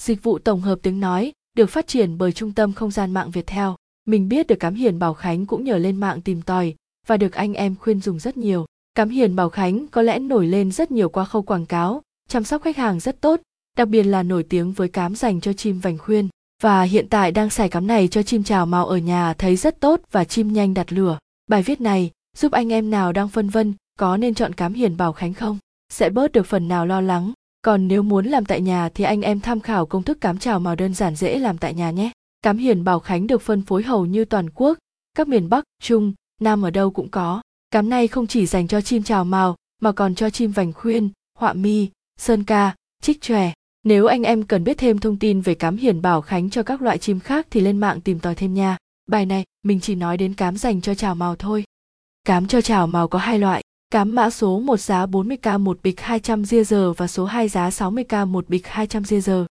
Dịch vụ tổng hợp tiếng nói được phát triển bởi Trung tâm Không gian mạng Việt Theo. Mình biết được Cám Hiền Bảo Khánh cũng nhờ lên mạng tìm tòi và được anh em khuyên dùng rất nhiều. Cám Hiền Bảo Khánh có lẽ nổi lên rất nhiều qua khâu quảng cáo, chăm sóc khách hàng rất tốt, đặc biệt là nổi tiếng với cám dành cho chim vành khuyên. Và hiện tại đang xài cám này cho chim trào màu ở nhà thấy rất tốt và chim nhanh đặt lửa. Bài viết này giúp anh em nào đang phân vân có nên chọn cám hiền bảo khánh không? Sẽ bớt được phần nào lo lắng. Còn nếu muốn làm tại nhà thì anh em tham khảo công thức cám chào màu đơn giản dễ làm tại nhà nhé. Cám hiền bảo khánh được phân phối hầu như toàn quốc, các miền Bắc, Trung, Nam ở đâu cũng có. Cám này không chỉ dành cho chim chào màu mà còn cho chim vành khuyên, họa mi, sơn ca, trích chòe. Nếu anh em cần biết thêm thông tin về cám hiền bảo khánh cho các loại chim khác thì lên mạng tìm tòi thêm nha. Bài này mình chỉ nói đến cám dành cho chào màu thôi. Cám cho chào màu có hai loại, cám mã số 1 giá 40k một bịch 200 ria giờ và số 2 giá 60k một bịch 200 ria giờ.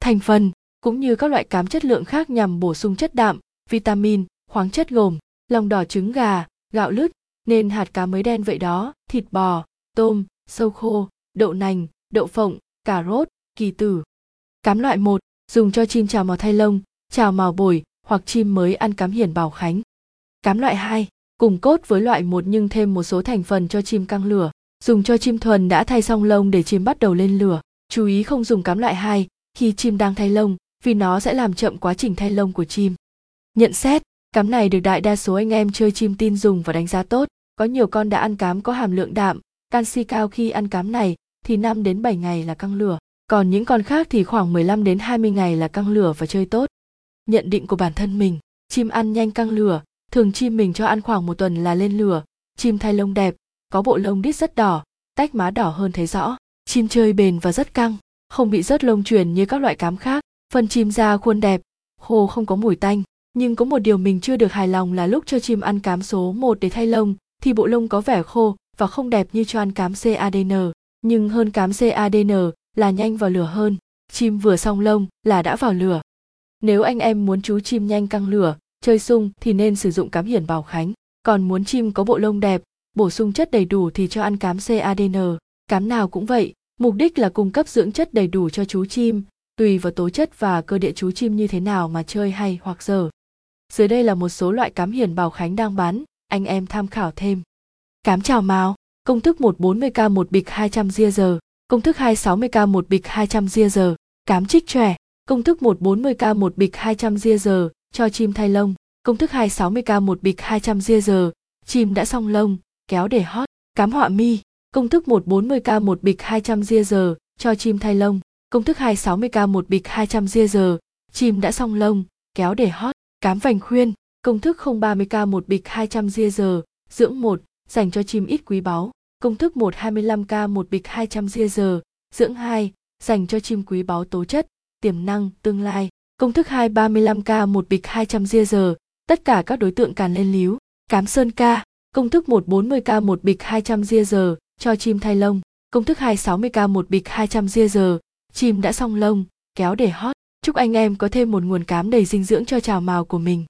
Thành phần cũng như các loại cám chất lượng khác nhằm bổ sung chất đạm, vitamin, khoáng chất gồm lòng đỏ trứng gà, gạo lứt, nên hạt cá mới đen vậy đó, thịt bò, tôm, sâu khô, đậu nành, đậu phộng, cà rốt, kỳ tử. Cám loại 1, dùng cho chim trào màu thay lông, trào màu bồi hoặc chim mới ăn cám hiển bảo khánh. Cám loại 2, cùng cốt với loại một nhưng thêm một số thành phần cho chim căng lửa, dùng cho chim thuần đã thay xong lông để chim bắt đầu lên lửa. Chú ý không dùng cám loại 2 khi chim đang thay lông vì nó sẽ làm chậm quá trình thay lông của chim. Nhận xét, cám này được đại đa số anh em chơi chim tin dùng và đánh giá tốt. Có nhiều con đã ăn cám có hàm lượng đạm, canxi cao khi ăn cám này thì 5 đến 7 ngày là căng lửa. Còn những con khác thì khoảng 15 đến 20 ngày là căng lửa và chơi tốt. Nhận định của bản thân mình, chim ăn nhanh căng lửa, thường chim mình cho ăn khoảng một tuần là lên lửa, chim thay lông đẹp, có bộ lông đít rất đỏ, tách má đỏ hơn thấy rõ. Chim chơi bền và rất căng, không bị rớt lông truyền như các loại cám khác. Phần chim da khuôn đẹp, khô không có mùi tanh. Nhưng có một điều mình chưa được hài lòng là lúc cho chim ăn cám số 1 để thay lông, thì bộ lông có vẻ khô và không đẹp như cho ăn cám CADN. Nhưng hơn cám CADN là nhanh vào lửa hơn. Chim vừa xong lông là đã vào lửa. Nếu anh em muốn chú chim nhanh căng lửa, chơi sung thì nên sử dụng cám hiển bảo khánh. Còn muốn chim có bộ lông đẹp, bổ sung chất đầy đủ thì cho ăn cám CADN. Cám nào cũng vậy, mục đích là cung cấp dưỡng chất đầy đủ cho chú chim, tùy vào tố chất và cơ địa chú chim như thế nào mà chơi hay hoặc dở. Dưới đây là một số loại cám hiển bảo khánh đang bán, anh em tham khảo thêm. Cám trào mào công thức 140k một bịch 200 ria giờ, công thức 260k một bịch 200 ria giờ, cám trích trẻ công thức 140k một bịch 200 ria giờ, cho chim thay lông, công thức 260k một bịch 200 ria giờ, chim đã xong lông, kéo để hót, cám họa mi, công thức 140k một bịch 200 ria giờ, cho chim thay lông, công thức 260k một bịch 200 ria giờ, chim đã xong lông, kéo để hót, cám vành khuyên, công thức 030k một bịch 200 ria giờ, dưỡng một dành cho chim ít quý báu, công thức 125k một bịch 200 ria giờ, dưỡng hai dành cho chim quý báu tố chất, tiềm năng, tương lai, công thức 235k một bịch 200 ria giờ, tất cả các đối tượng càn lên líu, cám sơn ca, công thức 140k một bịch 200 ria giờ, cho chim thay lông, công thức 260k một bịch 200 ria giờ, chim đã xong lông, kéo để hót. Chúc anh em có thêm một nguồn cám đầy dinh dưỡng cho trào màu của mình.